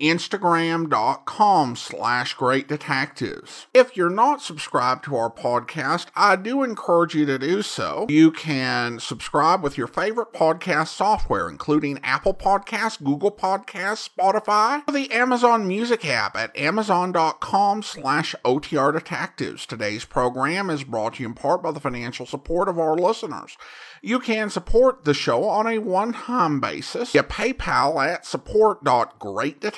instagram.com slash great detectives. If you're not subscribed to our podcast, I do encourage you to do so. You can subscribe with your favorite podcast software, including Apple Podcasts, Google Podcasts, Spotify, or the Amazon Music app at amazon.com slash OTR detectives. Today's program is brought to you in part by the financial support of our listeners. You can support the show on a one-time basis via PayPal at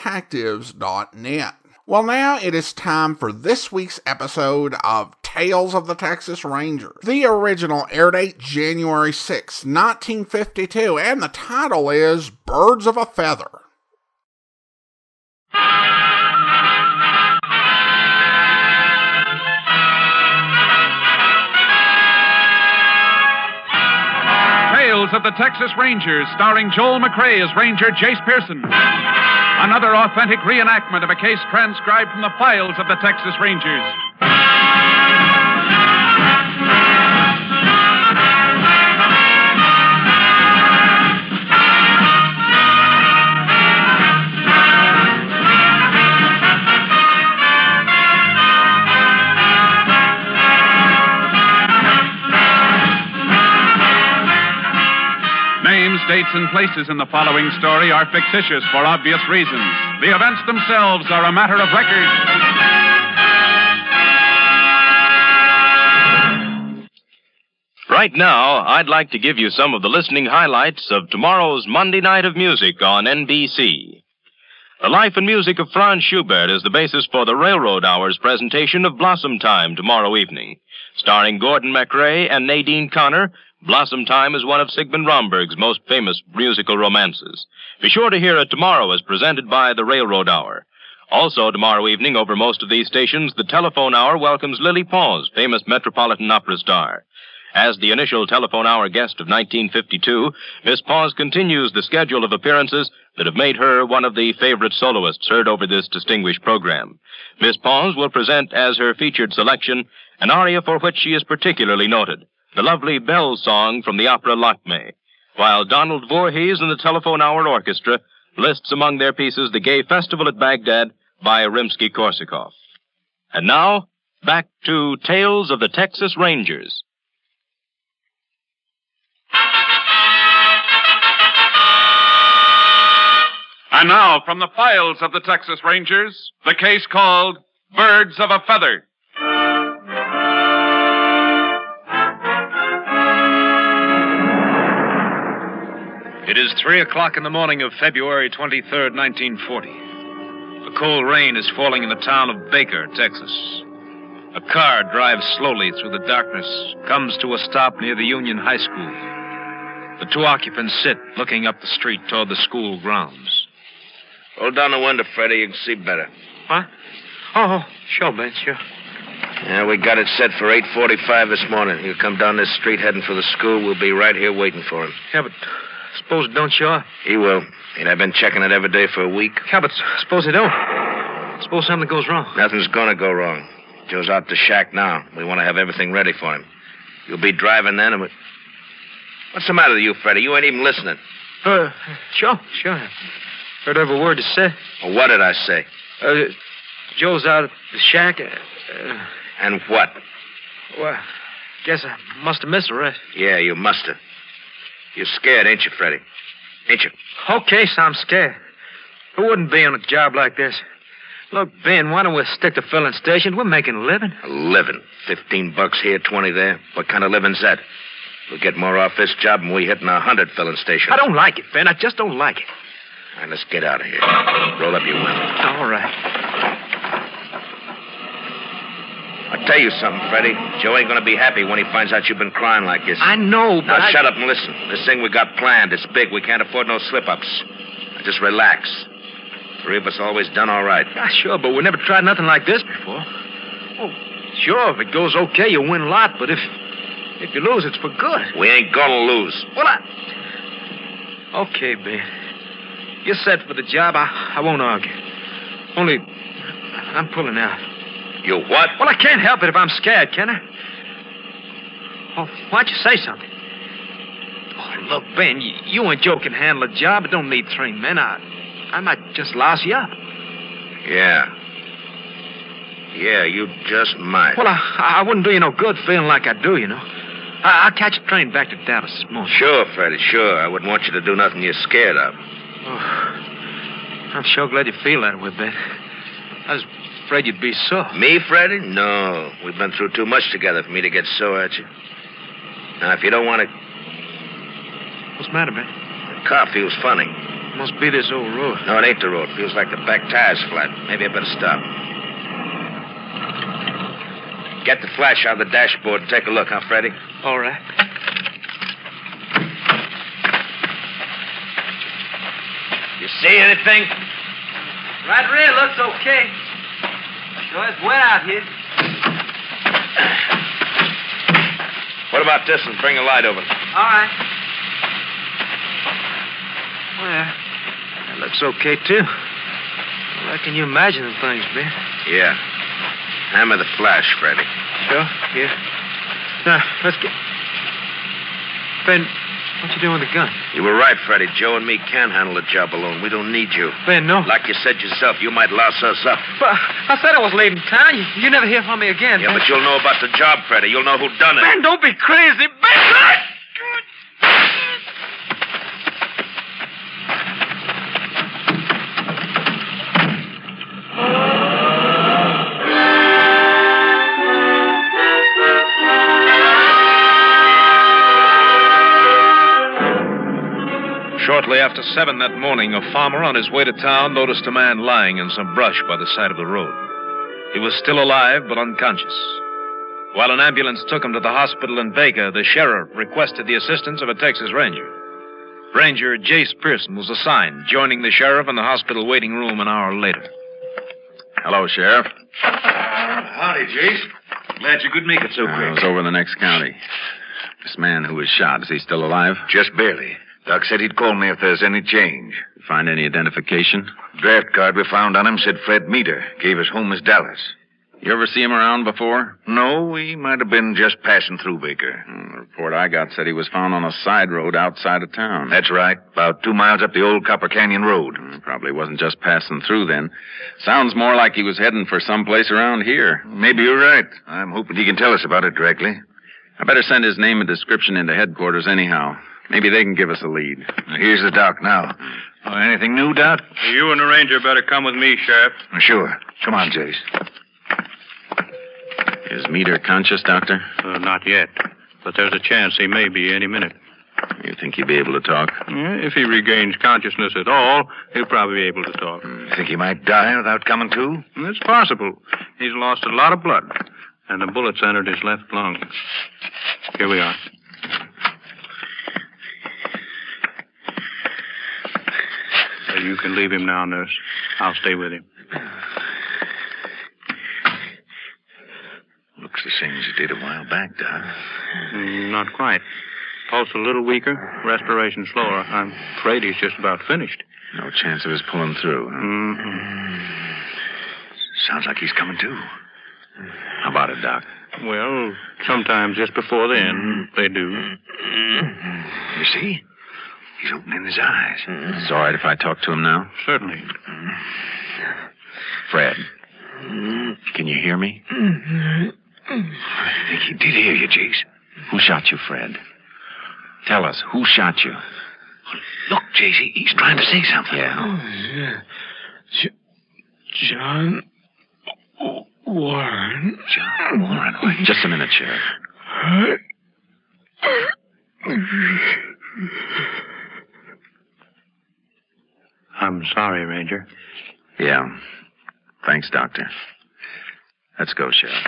support.greatdetectives.net. Well, now it is time for this week's episode of Tales of the Texas Rangers. The original air date January 6, 1952, and the title is Birds of a Feather. Tales of the Texas Rangers, starring Joel McCrea as Ranger Jace Pearson. Another authentic reenactment of a case transcribed from the files of the Texas Rangers. Dates, and places in the following story are fictitious for obvious reasons. The events themselves are a matter of record. Right now, I'd like to give you some of the listening highlights of tomorrow's Monday Night of Music on NBC. The life and music of Franz Schubert is the basis for the Railroad Hours presentation of Blossom Time tomorrow evening. Starring Gordon MacRae and Nadine Connor, Blossom Time is one of Sigmund Romberg's most famous musical romances. Be sure to hear it tomorrow as presented by the Railroad Hour. Also, tomorrow evening, over most of these stations, the Telephone Hour welcomes Lily Pons, famous Metropolitan Opera star. As the initial Telephone Hour guest of 1952, Miss Pons continues the schedule of appearances that have made her one of the favorite soloists heard over this distinguished program. Miss Pons will present as her featured selection an aria for which she is particularly noted the lovely Bell song from the opera Lakme, while Donald Voorhees and the Telephone Hour Orchestra lists among their pieces the gay festival at Baghdad by Rimsky-Korsakov. And now, back to Tales of the Texas Rangers. And now, from the files of the Texas Rangers, the case called Birds of a Feather. It is three o'clock in the morning of February 23rd, 1940. A cold rain is falling in the town of Baker, Texas. A car drives slowly through the darkness, comes to a stop near the Union High School. The two occupants sit, looking up the street toward the school grounds. Hold down the window, Freddie. You can see better. What? Oh, sure, Ben, sure. Yeah, we got it set for 8.45 this morning. He'll come down this street heading for the school. We'll be right here waiting for him. Yeah, but suppose it don't show up. He will. And I've been checking it every day for a week. Yeah, but suppose it don't. Suppose something goes wrong. Nothing's gonna go wrong. Joe's out the shack now. We want to have everything ready for him. You'll be driving then, and we... What's the matter with you, Freddie? You ain't even listening. Uh, sure, sure. Heard every word you said. Well, what did I say? Uh, Joe's out at the shack. Uh, And what? well, guess I must have missed the rest. Yeah, you must have. You're scared, ain't you, Freddie? Ain't you? Okay, so I'm scared. Who wouldn't be on a job like this? Look, Ben, why don't we stick to filling stations? We're making a living. A living. Fifteen bucks here, twenty there. What kind of living's that? We'll get more off this job than we hitting a hundred filling stations. I don't like it, Ben. I just don't like it. All right, let's get out of here. Roll up your window. All right. I'll tell you something, Freddie. Joe ain't gonna be happy when he finds out you've been crying like this. I know, but Now I... shut up and listen. This thing we got planned, it's big. We can't afford no slip-ups. Just relax. Three of us always done all right. Yeah, sure, but we never tried nothing like this before. Oh, sure, if it goes okay, you win a lot, but if If you lose, it's for good. We ain't gonna lose. Well, I. Okay, Ben. You're set for the job. I, I won't argue. Only, I'm pulling out. You what? Well, I can't help it if I'm scared, can I? Oh, why'd you say something? Oh, look, Ben, you, you and Joe can handle a job. It don't need three men. I, I might just louse you up. Yeah. Yeah, you just might. Well, I, I wouldn't do you no good feeling like I do, you know. I, I'll catch a train back to Dallas this morning. Sure, Freddie, sure. I wouldn't want you to do nothing you're scared of. Oh, I'm sure glad you feel that way, Ben. I was afraid you'd be sore. Me, Freddie? No. We've been through too much together for me to get sore at you. Now, if you don't want to. What's the matter, man? The car feels funny. Must be this old road. No, it ain't the road. Feels like the back tire's flat. Maybe I better stop. Get the flash out of the dashboard and take a look, huh, Freddie? All right. You see anything? Right rear looks okay. Sure it's wet out here. What about this and Bring a light over. All right. Well, that looks okay, too. I reckon you imagining things, Ben. Yeah. Hammer the flash, Freddy. Sure, yeah. Now, let's get... Ben, what you doing with the gun? You were right, Freddie. Joe and me can handle the job alone. We don't need you. Ben, no. Like you said yourself, you might louse us up. But I said I was leaving town. You, you never hear from me again. Yeah, Ben. but you'll know about the job, Freddie. You'll know who done it. Ben, don't be crazy. Ben! Shortly after seven that morning, a farmer on his way to town noticed a man lying in some brush by the side of the road. He was still alive, but unconscious. While an ambulance took him to the hospital in Baker, the sheriff requested the assistance of a Texas Ranger. Ranger Jace Pearson was assigned, joining the sheriff in the hospital waiting room an hour later. Hello, Sheriff. Howdy, Jace. Glad you could make it so uh, quick. I was over in the next county. This man who was shot, is he still alive? Just barely. Doc said he'd call me if there's any change. Find any identification? Draft card we found on him said Fred Meter. Gave us home as Dallas. You ever see him around before? No, he might have been just passing through Baker. Hmm, The report I got said he was found on a side road outside of town. That's right. About two miles up the old Copper Canyon Road. Hmm, Probably wasn't just passing through then. Sounds more like he was heading for someplace around here. Maybe you're right. I'm hoping he can tell us about it directly. I better send his name and description into headquarters anyhow. Maybe they can give us a lead. Here's the doc now. Uh, anything new, Doc? You and the ranger better come with me, Sheriff. Sure. Come on, Jace. Is Meter conscious, Doctor? Uh, not yet, but there's a chance he may be any minute. You think he'll be able to talk? Yeah, If he regains consciousness at all, he'll probably be able to talk. You think he might die without coming to? It's possible. He's lost a lot of blood, and the bullets entered his left lung. Here we are. You can leave him now, nurse. I'll stay with him. Looks the same as he did a while back, Doc. Mm, Not quite. Pulse a little weaker, respiration slower. I'm afraid he's just about finished. No chance of his pulling through. huh? Mm-hmm. Sounds like he's coming to. How about it, Doc? Well, sometimes just before then, they do. You see? He's opening his eyes. Mm-hmm. It's all right if I talk to him now? Certainly. Fred. Can you hear me? I think he did hear you, Jace. Who shot you, Fred? Tell us, who shot you? Look, Jace, he- he's trying to say something. Yeah. Oh, John Warren. John Warren. Mm-hmm. Just a minute, Sheriff. I'm sorry, Ranger. Yeah. Thanks, Doctor. Let's go, Sheriff.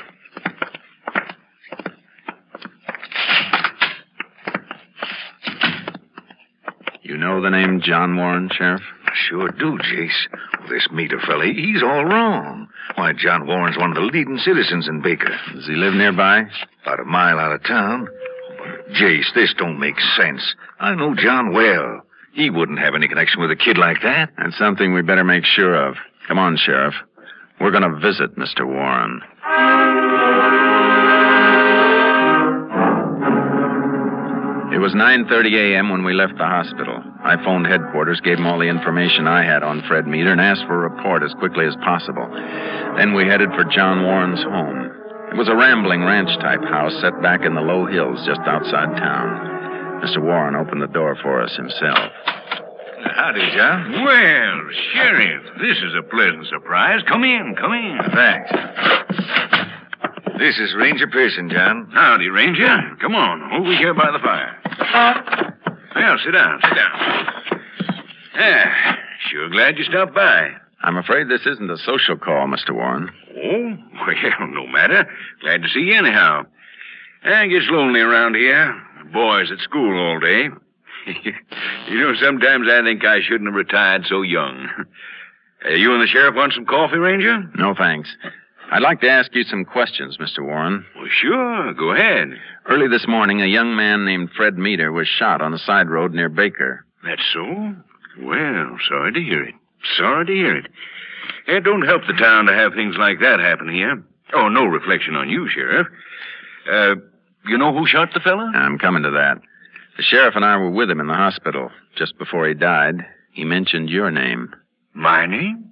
You know the name John Warren, Sheriff? Sure do, Jace. Well, this meter fella, he's all wrong. Why, John Warren's one of the leading citizens in Baker. Does he live nearby? About a mile out of town. Jace, this don't make sense. I know John well. He wouldn't have any connection with a kid like that. That's something we better make sure of. Come on, Sheriff. We're going to visit Mr. Warren. It was 9:30 a.m. when we left the hospital. I phoned headquarters, gave them all the information I had on Fred Meter, and asked for a report as quickly as possible. Then we headed for John Warren's home. It was a rambling ranch-type house set back in the low hills just outside town. Mr. Warren opened the door for us himself. Howdy, John. Well, Sheriff, this is a pleasant surprise. Come in, come in. Thanks. This is Ranger Pearson, John. Howdy, Ranger. Come on, over here by the fire. Well, sit down, sit down. Yeah, sure glad you stopped by. I'm afraid this isn't a social call, Mr. Warren. Oh, well, no matter. Glad to see you anyhow. I gets lonely around here. Boys at school all day. you know, sometimes I think I shouldn't have retired so young. Uh, you and the sheriff want some coffee, Ranger? No, thanks. I'd like to ask you some questions, Mr. Warren. Well, sure. Go ahead. Early this morning, a young man named Fred Meter was shot on a side road near Baker. That's so? Well, sorry to hear it. Sorry to hear it. It don't help the town to have things like that happen here. Oh, no reflection on you, Sheriff. Uh, you know who shot the fella? I'm coming to that. The sheriff and I were with him in the hospital just before he died. He mentioned your name. My name?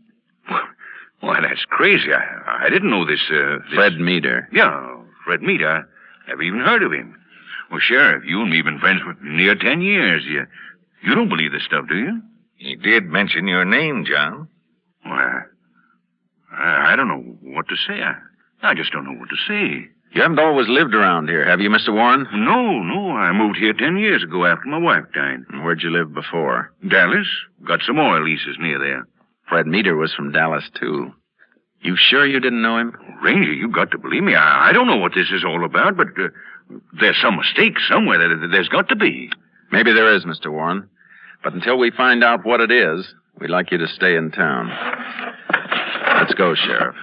Why, that's crazy. I, I didn't know this, uh, this... Fred Meter. Yeah, Fred Meter. I never even heard of him. Well, Sheriff, you and me have been friends for near ten years. You, you don't believe this stuff, do you? He did mention your name, John. Why, I, I don't know what to say. I, I just don't know what to say. You haven't always lived around here, have you, Mr. Warren? No, no. I moved here ten years ago after my wife died. Where'd you live before? Dallas. Got some oil leases near there. Fred Meter was from Dallas, too. You sure you didn't know him? Ranger, You've got to believe me. I, I don't know what this is all about, but uh, there's some mistake somewhere. There, there's got to be. Maybe there is, Mr. Warren. But until we find out what it is, we'd like you to stay in town. Let's go, Sheriff.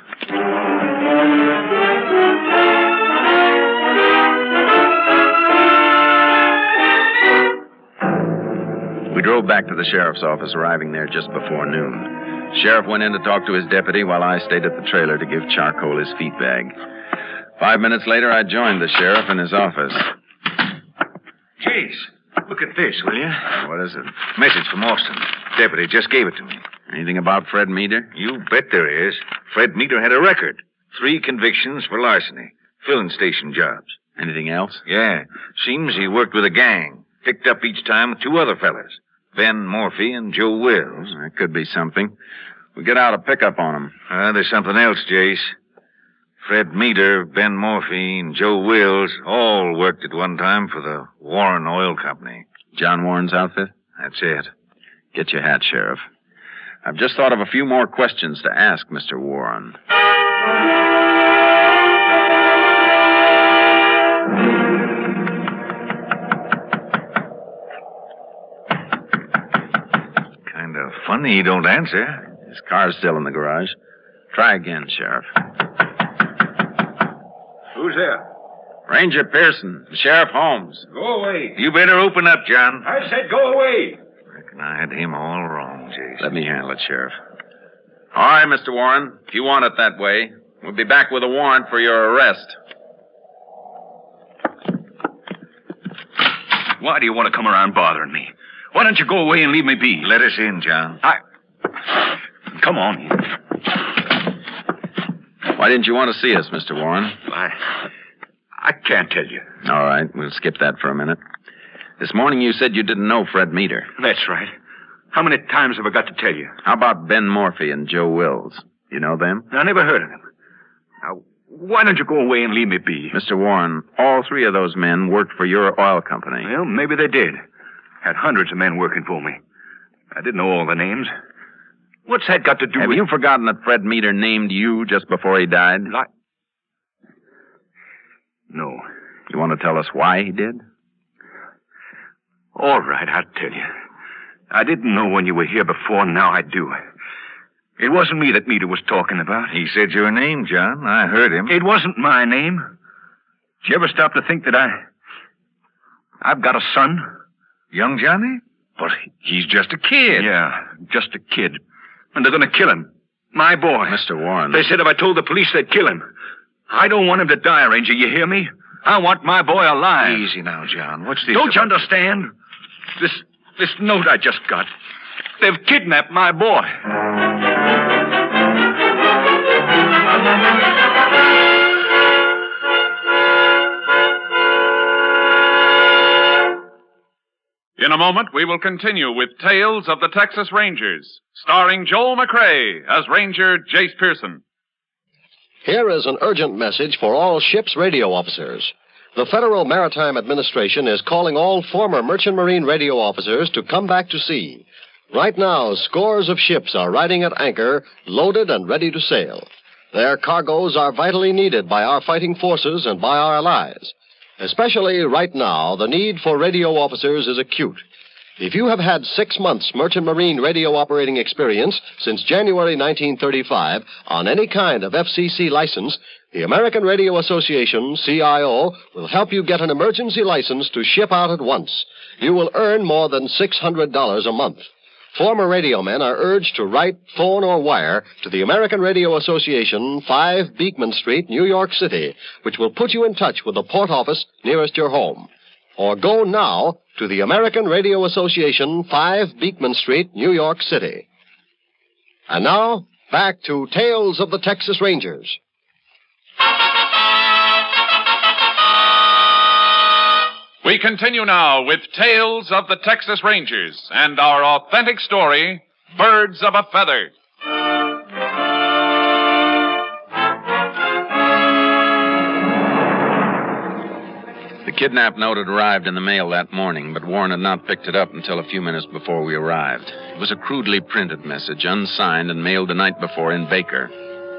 Drove back to the sheriff's office, arriving there just before noon. Sheriff went in to talk to his deputy while I stayed at the trailer to give Charcoal his feed bag. Five minutes later, I joined the sheriff in his office. Jace, look at this, will you? What is it? Message from Austin. Deputy just gave it to me. Anything about Fred Meter? You bet there is. Fred Meter had a record. Three convictions for larceny. Filling station jobs. Anything else? Yeah. Seems he worked with a gang. Picked up each time with two other fellas. Ben Morphy and Joe Wills. That could be something. We get out a pickup on them. Uh, there's something else, Jace. Fred Meter, Ben Morphy, and Joe Wills all worked at one time for the Warren Oil Company. John Warren's outfit? That's it. Get your hat, Sheriff. I've just thought of a few more questions to ask Mr. Warren. Funny he don't answer. His car's still in the garage. Try again, Sheriff. Who's there? Ranger Pearson, Sheriff Holmes. Go away. You better open up, John. I said go away. Reckon I had him all wrong, Jace. Let me handle it, Sheriff. All right, Mr. Warren. If you want it that way, we'll be back with a warrant for your arrest. Why do you want to come around bothering me? Why don't you go away and leave me be? Let us in, John. I. Come on. Why didn't you want to see us, Mr. Warren? I. I can't tell you. All right, we'll skip that for a minute. This morning you said you didn't know Fred Meter. That's right. How many times have I got to tell you? How about Ben Morphy and Joe Wills? You know them? I never heard of them. Now, why don't you go away and leave me be? Mr. Warren, all three of those men worked for your oil company. Well, maybe they did. Had hundreds of men working for me. I didn't know all the names. What's that got to do with Have with... you forgotten that Fred Meter named you just before he died? Li- No. You want to tell us why he did? All right, I'll tell you. I didn't know when you were here before, now I do. It wasn't me that Meter was talking about. He said your name, John. I heard him. It wasn't my name. Did you ever stop to think that I. I've got a son. Young Johnny? But he's just a kid. Yeah, just a kid. And they're going to kill him. My boy. Mr. Warren. They said if I told the police, they'd kill him. I don't want him to die, Ranger. You hear me? I want my boy alive. Easy now, John. What's this? Don't you understand? This this note I just got. They've kidnapped my boy. In a moment, we will continue with Tales of the Texas Rangers, starring Joel McCrea as Ranger Jace Pearson. Here is an urgent message for all ship's radio officers. The Federal Maritime Administration is calling all former Merchant Marine radio officers to come back to sea. Right now, scores of ships are riding at anchor, loaded and ready to sail. Their cargoes are vitally needed by our fighting forces and by our allies. Especially right now, the need for radio officers is acute. If you have had six months merchant marine radio operating experience since January 1935 on any kind of FCC license, the American Radio Association, CIO, will help you get an emergency license to ship out at once. You will earn more than $600 a month. Former radio men are urged to write, phone, or wire to the American Radio Association, 5 Beekman Street, New York City, which will put you in touch with the port office nearest your home. Or go now to the American Radio Association, 5 Beekman Street, New York City. And now, back to Tales of the Texas Rangers. We continue now with Tales of the Texas Rangers and our authentic story, Birds of a Feather. The kidnap note had arrived in the mail that morning, but Warren had not picked it up until a few minutes before we arrived. It was a crudely printed message, unsigned and mailed the night before in Baker.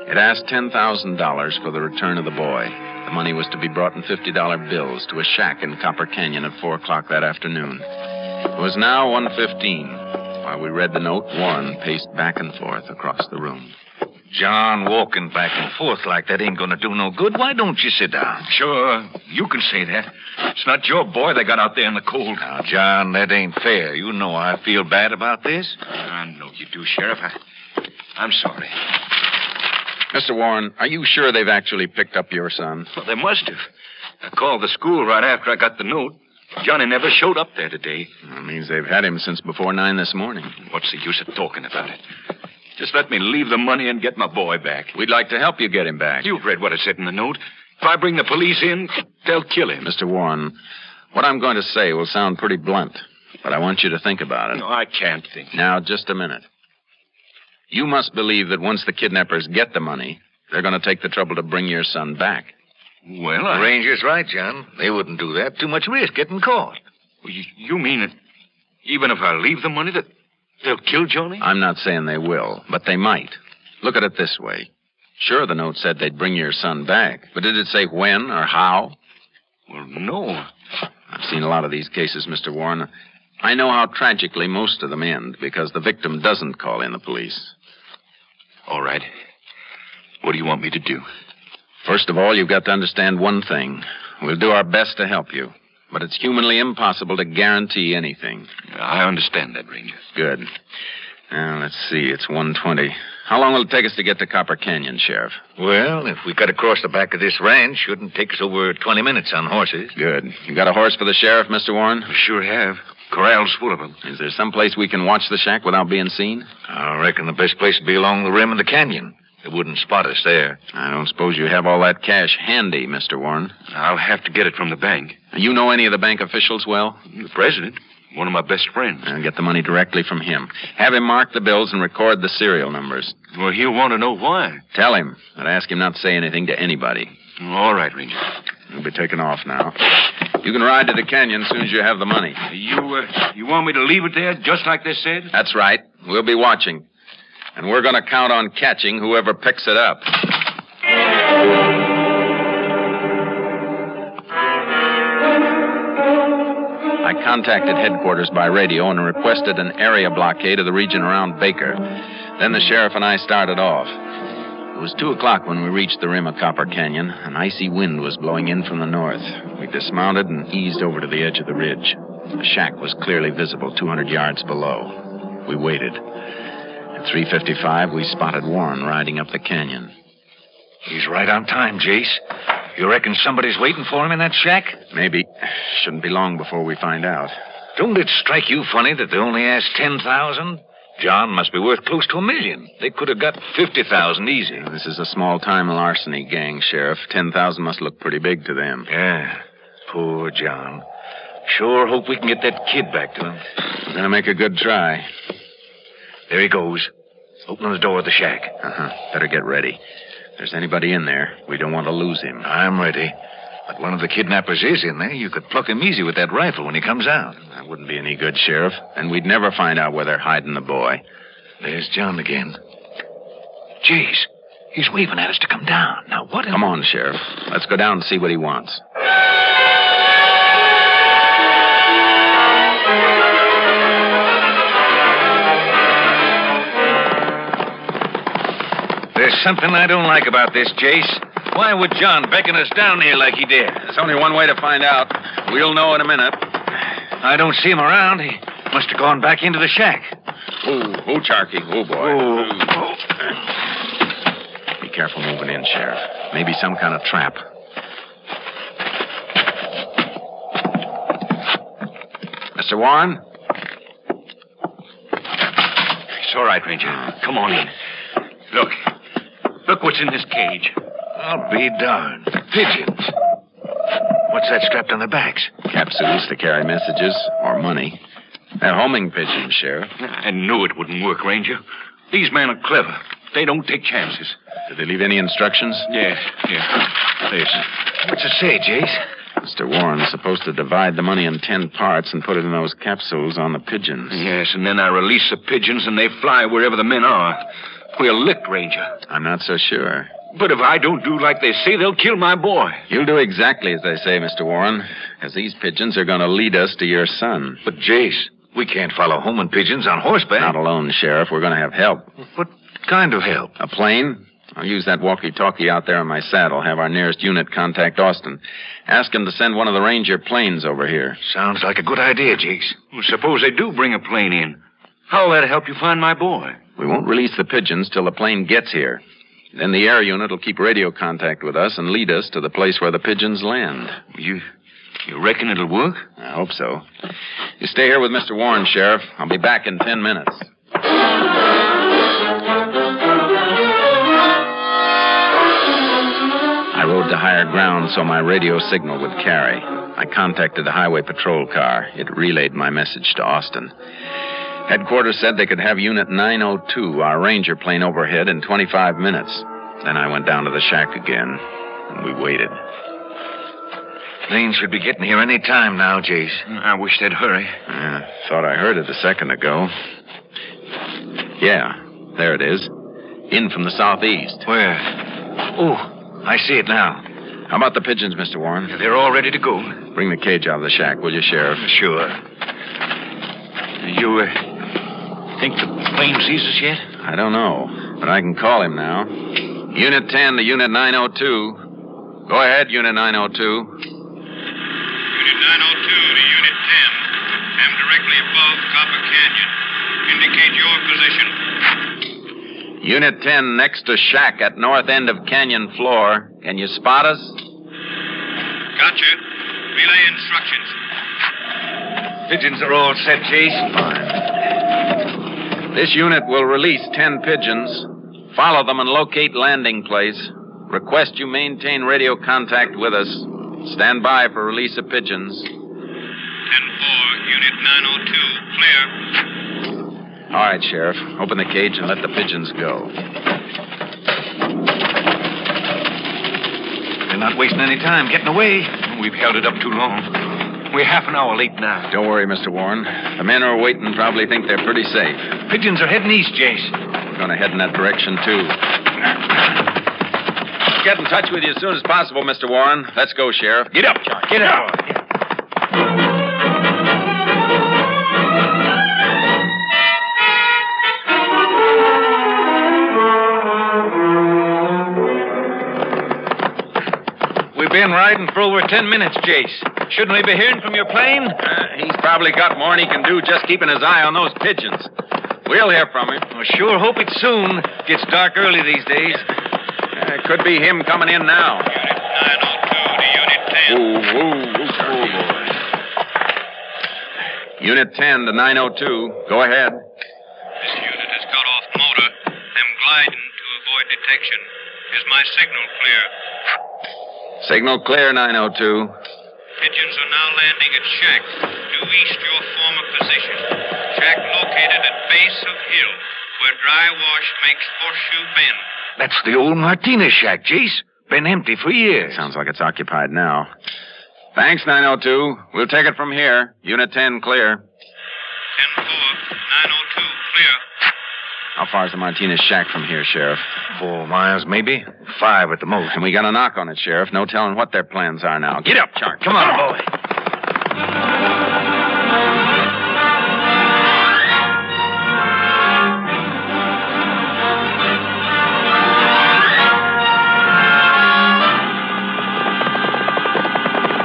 It asked $10,000 for the return of the boy. The money was to be brought in $50 bills to a shack in Copper Canyon at 4 o'clock that afternoon. It was now 1.15. While we read the note, Warren paced back and forth across the room. John, walking back and forth like that ain't gonna do no good. Why don't you sit down? Sure, you can say that. It's not your boy they got out there in the cold. Now, John, that ain't fair. You know I feel bad about this. I know you do, Sheriff. I, I'm sorry. Mr. Warren, are you sure they've actually picked up your son? Well, they must have. I called the school right after I got the note. Johnny never showed up there today. That means they've had him since before nine this morning. What's the use of talking about it? Just let me leave the money and get my boy back. We'd like to help you get him back. You've read what I said in the note. If I bring the police in, they'll kill him. Mr. Warren, what I'm going to say will sound pretty blunt, but I want you to think about it. No, I can't think. Now, just a minute. You must believe that once the kidnappers get the money, they're going to take the trouble to bring your son back. Well, I... Ranger's right, John. They wouldn't do that. Too much risk getting caught. You, you mean that even if I leave the money, that they'll kill Johnny? I'm not saying they will, but they might. Look at it this way. Sure, the note said they'd bring your son back, but did it say when or how? Well, no. I've seen a lot of these cases, Mr. Warren. I know how tragically most of them end because the victim doesn't call in the police. All right. What do you want me to do? First of all, you've got to understand one thing. We'll do our best to help you, but it's humanly impossible to guarantee anything. I understand that, Ranger. Good. Now, let's see. It's 120. How long will it take us to get to Copper Canyon, Sheriff? Well, if we cut across the back of this ranch, shouldn't take us over 20 minutes on horses. Good. You got a horse for the sheriff, Mr. Warren? I sure have. Corral's full of them. Is there some place we can watch the shack without being seen? I reckon the best place would be along the rim of the canyon. They wouldn't spot us there. I don't suppose you have all that cash handy, Mr. Warren. I'll have to get it from the bank. You know any of the bank officials well? The president, one of my best friends. I'll get the money directly from him. Have him mark the bills and record the serial numbers. Well, he'll want to know why. Tell him, but ask him not to say anything to anybody. All right, Ranger. We'll be taking off now. You can ride to the canyon as soon as you have the money. You, uh, you want me to leave it there just like they said? That's right. We'll be watching. And we're going to count on catching whoever picks it up. I contacted headquarters by radio and requested an area blockade of the region around Baker. Then the sheriff and I started off. It was 2 o'clock when we reached the rim of Copper Canyon. An icy wind was blowing in from the north. We dismounted and eased over to the edge of the ridge. A shack was clearly visible 200 yards below. We waited. At 3.55, we spotted Warren riding up the canyon. He's right on time, Jace. You reckon somebody's waiting for him in that shack? Maybe. Shouldn't be long before we find out. Don't it strike you funny that they only asked 10,000? John must be worth close to a million. They could have got 50,000 easy. This is a small time larceny gang, Sheriff. 10,000 must look pretty big to them. Yeah. Poor John. Sure hope we can get that kid back to him. We're gonna make a good try. There he goes. Opening the door of the shack. Uh huh. Better get ready. If there's anybody in there, we don't want to lose him. I'm ready. But one of the kidnappers is in there. You could pluck him easy with that rifle when he comes out. That wouldn't be any good, Sheriff. And we'd never find out where they're hiding the boy. There's John again. Jeez, he's waving at us to come down. Now, what? Come on, Sheriff. Let's go down and see what he wants. There's something I don't like about this, Jace. Why would John beckon us down here like he did? There's only one way to find out. We'll know in a minute. I don't see him around. He must have gone back into the shack. Oh, oh, Charky. Oh, boy. Oh. Be careful moving in, Sheriff. Maybe some kind of trap. Mr. Warren? It's all right, Ranger. Come on in. Look. Look what's in this cage. I'll be darned. Pigeons. What's that strapped on their backs? Capsules to carry messages or money. They're homing pigeons, Sheriff. I knew it wouldn't work, Ranger. These men are clever. They don't take chances. Did they leave any instructions? Yeah, yeah. Listen. What's it say, Jace? Mr. Warren's supposed to divide the money in ten parts and put it in those capsules on the pigeons. Yes, and then I release the pigeons and they fly wherever the men are. We're licked, Ranger. I'm not so sure. But if I don't do like they say, they'll kill my boy. You'll do exactly as they say, Mr. Warren, because these pigeons are going to lead us to your son. But, Jace, we can't follow homing pigeons on horseback. Not alone, Sheriff. We're going to have help. What kind of help? A plane? I'll use that walkie-talkie out there on my saddle. Have our nearest unit contact Austin. Ask him to send one of the Ranger planes over here. Sounds like a good idea, Jace. Well, suppose they do bring a plane in. How'll that help you find my boy? We won't release the pigeons till the plane gets here. Then the air unit will keep radio contact with us and lead us to the place where the pigeons land. You, you reckon it'll work? I hope so. You stay here with Mr. Warren, Sheriff. I'll be back in ten minutes. I rode to higher ground so my radio signal would carry. I contacted the highway patrol car. It relayed my message to Austin. Headquarters said they could have Unit 902, our Ranger plane, overhead in 25 minutes. Then I went down to the shack again, and we waited. Plane should be getting here any time now, Jace. I wish they'd hurry. Yeah, thought I heard it a second ago. Yeah, there it is. In from the southeast. Where? Oh, I see it now. How about the pigeons, Mr. Warren? They're all ready to go. Bring the cage out of the shack, will you, Sheriff? Sure. You, uh, think the plane sees us yet? I don't know, but I can call him now. Unit 10 to Unit 902. Go ahead, Unit 902. Unit 902 to Unit 10. Am directly above Copper Canyon. Indicate your position. Unit 10 next to shack at north end of canyon floor. Can you spot us? Gotcha. Relay instructions. Pigeons are all set, Jace. This unit will release 10 pigeons. Follow them and locate landing place. Request you maintain radio contact with us. Stand by for release of pigeons. 10 4, Unit 902. Clear. All right, Sheriff. Open the cage and let the pigeons go. They're not wasting any time getting away. We've held it up too long. We're half an hour late now. Don't worry, Mr. Warren. The men who are waiting probably think they're pretty safe. Pigeons are heading east, Jace. Gonna head in that direction, too. Get in touch with you as soon as possible, Mr. Warren. Let's go, Sheriff. Get up, John. Get up. We've been riding for over ten minutes, Jace. Shouldn't we be hearing from your plane? Uh, he's probably got more than he can do just keeping his eye on those pigeons. We'll hear from him. I sure hope it soon. Gets dark early these days. Uh, it could be him coming in now. Unit 902 to Unit 10. Ooh, ooh, ooh, oh, boy. Unit 10 to 902. Go ahead. This unit has got off motor. I'm gliding to avoid detection. Is my signal clear? Signal clear, 902. Pigeons are now landing at shack, due east your former position. Shack located at base of hill, where dry wash makes horseshoe bend. That's the old Martinez shack, Jace. Been empty for years. Sounds like it's occupied now. Thanks, 902. We'll take it from here. Unit 10 clear. How far's the Martinez shack from here, Sheriff? Four miles, maybe. Five at the most. And we got a knock on it, Sheriff. No telling what their plans are now. Get up, Chark. Come on, boy.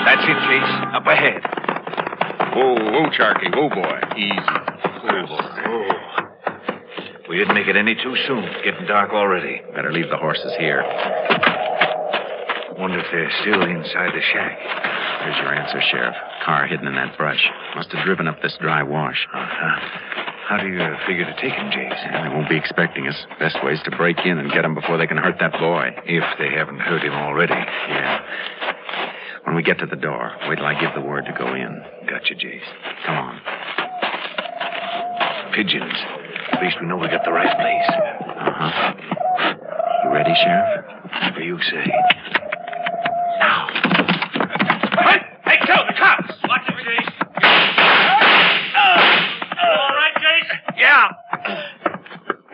That's it, Jace. Up ahead. Whoa, whoa, Charky. Whoa, boy. Easy. Oh, boy. We didn't make it any too soon. It's getting dark already. Better leave the horses here. Wonder if they're still inside the shack. Here's your answer, Sheriff. Car hidden in that brush. Must have driven up this dry wash. Uh-huh. How do you uh, figure to take him, Jace? Yeah, they won't be expecting us. Best way is to break in and get him before they can hurt that boy. If they haven't hurt him already. Yeah. When we get to the door, wait till I give the word to go in. Gotcha, Jace. Come on. Pigeons. At least we know we got the right place. Uh-huh. You ready, Sheriff? Whatever you say. Now. Hey, hey, Joe, the cops! Watch it, Jace. all right, Jace? Yeah.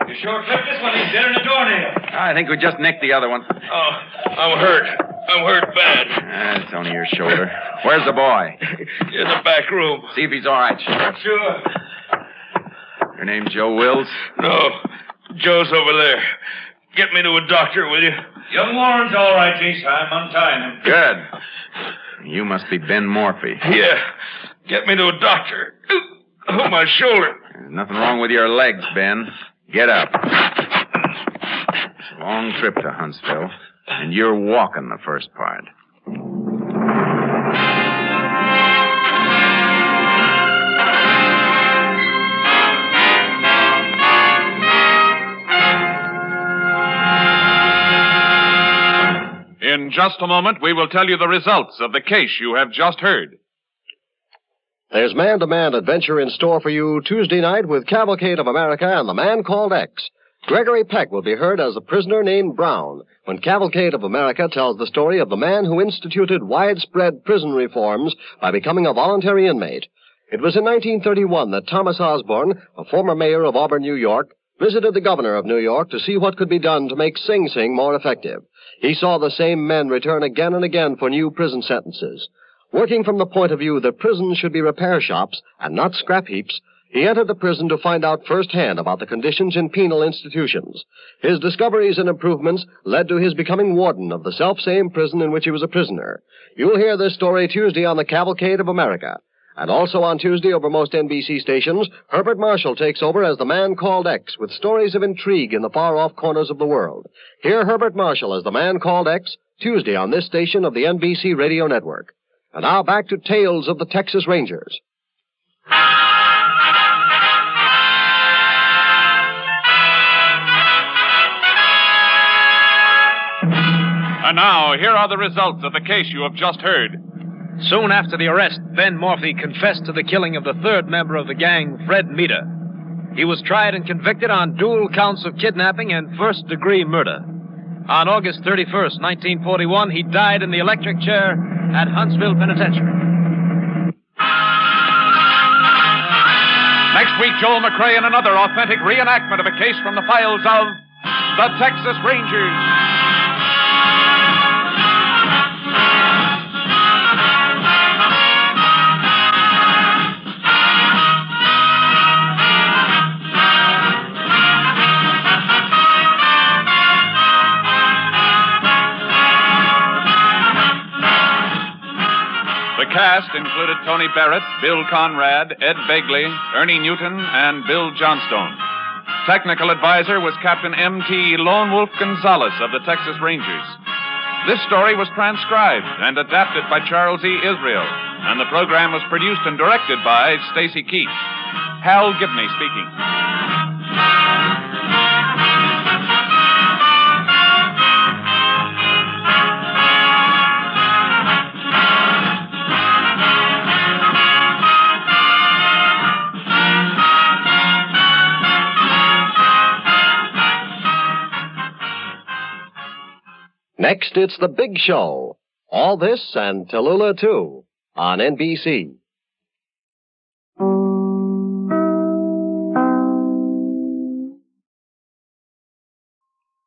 You sure clipped this one. He's dead in a doornail. I think we just nicked the other one. Oh, I'm hurt. I'm hurt bad. Ah, it's only your shoulder. Where's the boy? In the back room. See if he's all right, Sheriff. Sure. Your name Joe Wills? No, Joe's over there. Get me to a doctor, will you? Young Warren's all right, Jace. I'm untying him. Good. You must be Ben Morphy. Yeah. Get me to a doctor. Oh, my shoulder. There's nothing wrong with your legs, Ben. Get up. It's a long trip to Huntsville, and you're walking the first part. Just a moment, we will tell you the results of the case you have just heard. There's man to man adventure in store for you Tuesday night with Cavalcade of America and the Man Called X. Gregory Peck will be heard as a prisoner named Brown when Cavalcade of America tells the story of the man who instituted widespread prison reforms by becoming a voluntary inmate. It was in 1931 that Thomas Osborne, a former mayor of Auburn, New York, visited the governor of New York to see what could be done to make Sing Sing more effective. He saw the same men return again and again for new prison sentences. Working from the point of view that prisons should be repair shops and not scrap heaps, he entered the prison to find out firsthand about the conditions in penal institutions. His discoveries and improvements led to his becoming warden of the self-same prison in which he was a prisoner. You'll hear this story Tuesday on the Cavalcade of America. And also on Tuesday over most NBC stations, Herbert Marshall takes over as the man called X with stories of intrigue in the far off corners of the world. Hear Herbert Marshall as the man called X Tuesday on this station of the NBC radio network. And now back to Tales of the Texas Rangers. And now, here are the results of the case you have just heard. Soon after the arrest, Ben Morphy confessed to the killing of the third member of the gang, Fred Meter. He was tried and convicted on dual counts of kidnapping and first degree murder. On August 31st, 1941, he died in the electric chair at Huntsville Penitentiary. Next week, Joel McCrea in another authentic reenactment of a case from the files of the Texas Rangers. Cast included Tony Barrett, Bill Conrad, Ed Begley, Ernie Newton, and Bill Johnstone. Technical advisor was Captain M.T. Lone Wolf Gonzaullas of the Texas Rangers. This story was transcribed and adapted by Charles E. Israel, and the program was produced and directed by Stacy Keach. Hal Gibney speaking. Next, it's The Big Show. All this and Tallulah, too, on NBC.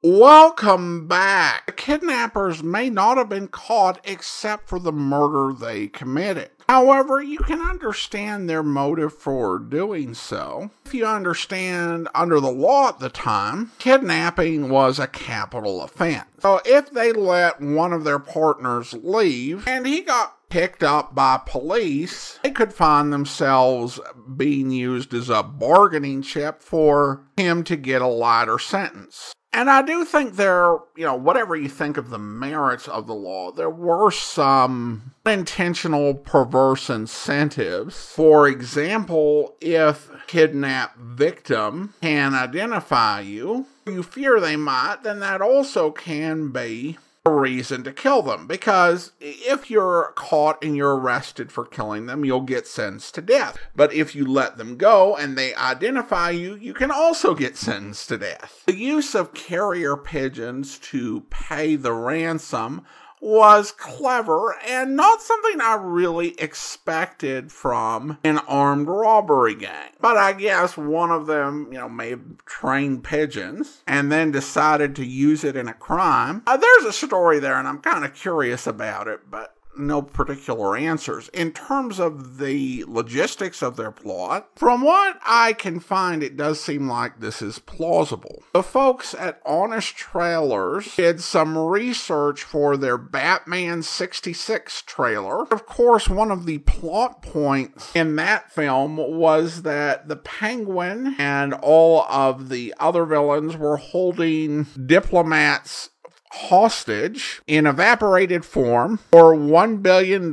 Welcome back. Kidnappers may not have been caught except for the murder they committed. However, you can understand their motive for doing so. If you understand under the law at the time, kidnapping was a capital offense. So if they let one of their partners leave and he got picked up by police, they could find themselves being used as a bargaining chip for him to get a lighter sentence. And I do think there, you know, whatever you think of the merits of the law, there were some unintentional perverse incentives. For example, if kidnapped victim can identify you, you fear they might, then that also can be a reason to kill them. Because if you're caught and you're arrested for killing them, you'll get sentenced to death. But if you let them go and they identify you, you can also get sentenced to death. The use of carrier pigeons to pay the ransom was clever and not something I really expected from an armed robbery gang. But I guess one of them, you know, may have trained pigeons and then decided to use it in a crime. Uh, there's a story there and I'm kind of curious about it, but no particular answers. In terms of the logistics of their plot, from what I can find, it does seem like this is plausible. The folks at Honest Trailers did some research for their Batman 66 trailer. Of course, one of the plot points in that film was that the Penguin and all of the other villains were holding diplomats hostage in evaporated form for $1 billion,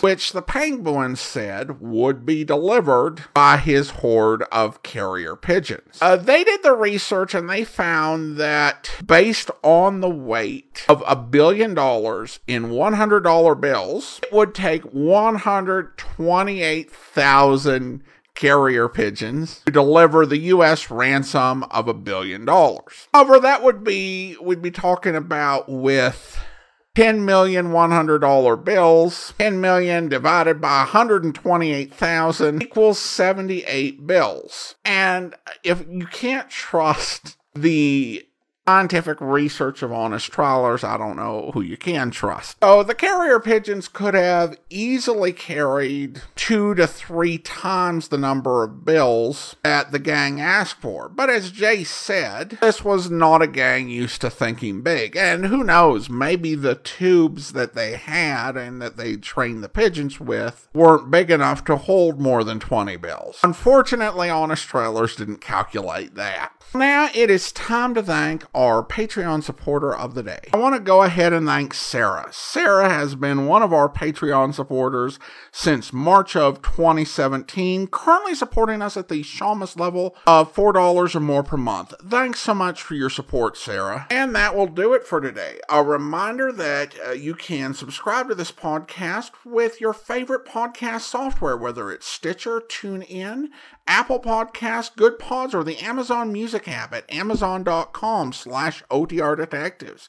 which the penguin said would be delivered by his horde of carrier pigeons. Uh, they did the research and they found that based on the weight of a billion dollars in $100 bills, it would take 128,000 carrier pigeons to deliver the U.S. ransom of a billion dollars. However, that would be, we'd be talking about with 10 million $100 bills. 10 million divided by 128,000 equals 78 bills. And if you can't trust the scientific research of honest trailers, I don't know who you can trust. So the carrier pigeons could have easily carried two to three times the number of bills that the gang asked for. But as Jay said, this was not a gang used to thinking big. And who knows, maybe the tubes that they had and that they trained the pigeons with weren't big enough to hold more than 20 bills. Unfortunately, honest trailers didn't calculate that. Now it is time to thank our Patreon supporter of the day. I want to go ahead and thank Sarah. Sarah has been one of our Patreon supporters since March of 2017, currently supporting us at the Shamus level of $4 or more per month. Thanks so much for your support, Sarah. And that will do it for today. A reminder that uh, you can subscribe to this podcast with your favorite podcast software, whether it's Stitcher, TuneIn, Apple Podcasts, Good Pods, or the Amazon Music app at amazon.com slash OTR Detectives.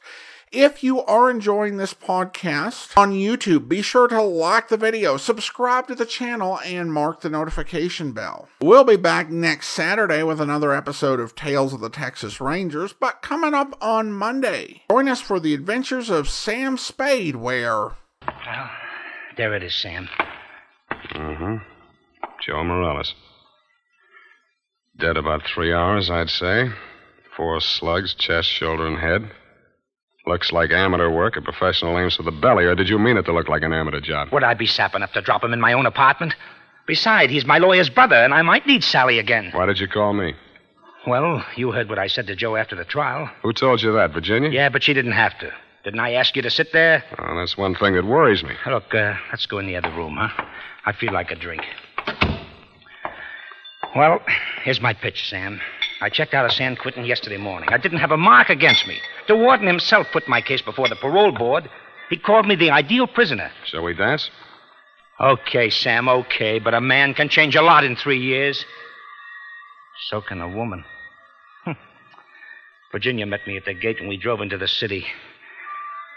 If you are enjoying this podcast on YouTube, be sure to like the video, subscribe to the channel, and mark the notification bell. We'll be back next Saturday with another episode of Tales of the Texas Rangers, but coming up on Monday, join us for the adventures of Sam Spade, where. Well, there it is, Sam. Mm-hmm. Joe Morales. Dead about three hours, I'd say. Four slugs, chest, shoulder, and head. Looks like amateur work A professional aims for the belly, or did you mean it to look like an amateur job? Would I be sap enough to drop him in my own apartment? Besides, he's my lawyer's brother, and I might need Sally again. Why did you call me? Well, you heard what I said to Joe after the trial. Who told you that, Virginia? Yeah, but she didn't have to. Didn't I ask you to sit there? Oh, that's one thing that worries me. Look, uh, let's go in the other room, huh? I feel like a drink. Well, here's my pitch, Sam. I checked out of San Quentin yesterday morning. I didn't have a mark against me. The warden himself put my case before the parole board. He called me the ideal prisoner. Shall we dance? Okay, Sam, okay, but a man can change a lot in three years. So can a woman. Hm. Virginia met me at the gate when we drove into the city.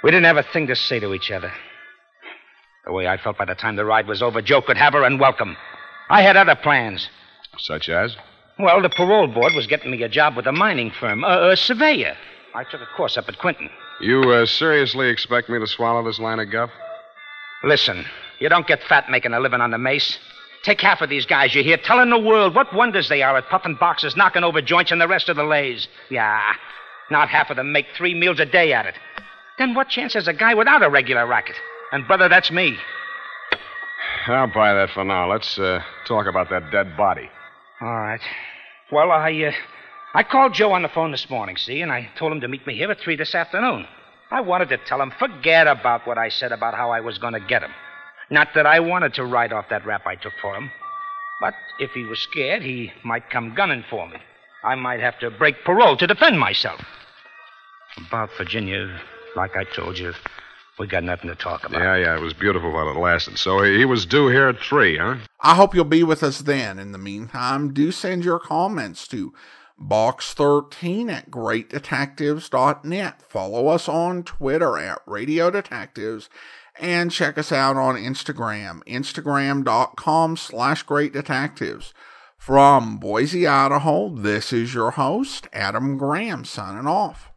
We didn't have a thing to say to each other. The way I felt by the time the ride was over, Joe could have her and welcome. I had other plans. Such as? Well, the parole board was getting me a job with a mining firm, a, a surveyor. I took a course up at Quentin. You uh, seriously expect me to swallow this line of guff? Listen, you don't get fat making a living on the mace. Take half of these guys you hear telling the world what wonders they are at puffing boxes, knocking over joints, and the rest of the lays. Yeah, not half of them make three meals a day at it. Then what chance has a guy without a regular racket? And, brother, that's me. I'll buy that for now. Let's uh, talk about that dead body. All right. Well, I, uh, I called Joe on the phone this morning, see, and I told him to meet me here at 3 this afternoon. I wanted to tell him, forget about what I said about how I was going to get him. Not that I wanted to write off that rap I took for him. But if he was scared, he might come gunning for me. I might have to break parole to defend myself. About Virginia, like I told you, we got nothing to talk about. Yeah, yeah, it was beautiful while it lasted. So he was due here at 3, huh? I hope you'll be with us then. In the meantime, do send your comments to box13 at greatdetectives.net. Follow us on Twitter at Radio Detectives and check us out on Instagram, instagram.com slash great detectives. From Boise, Idaho, this is your host, Adam Graham, signing off.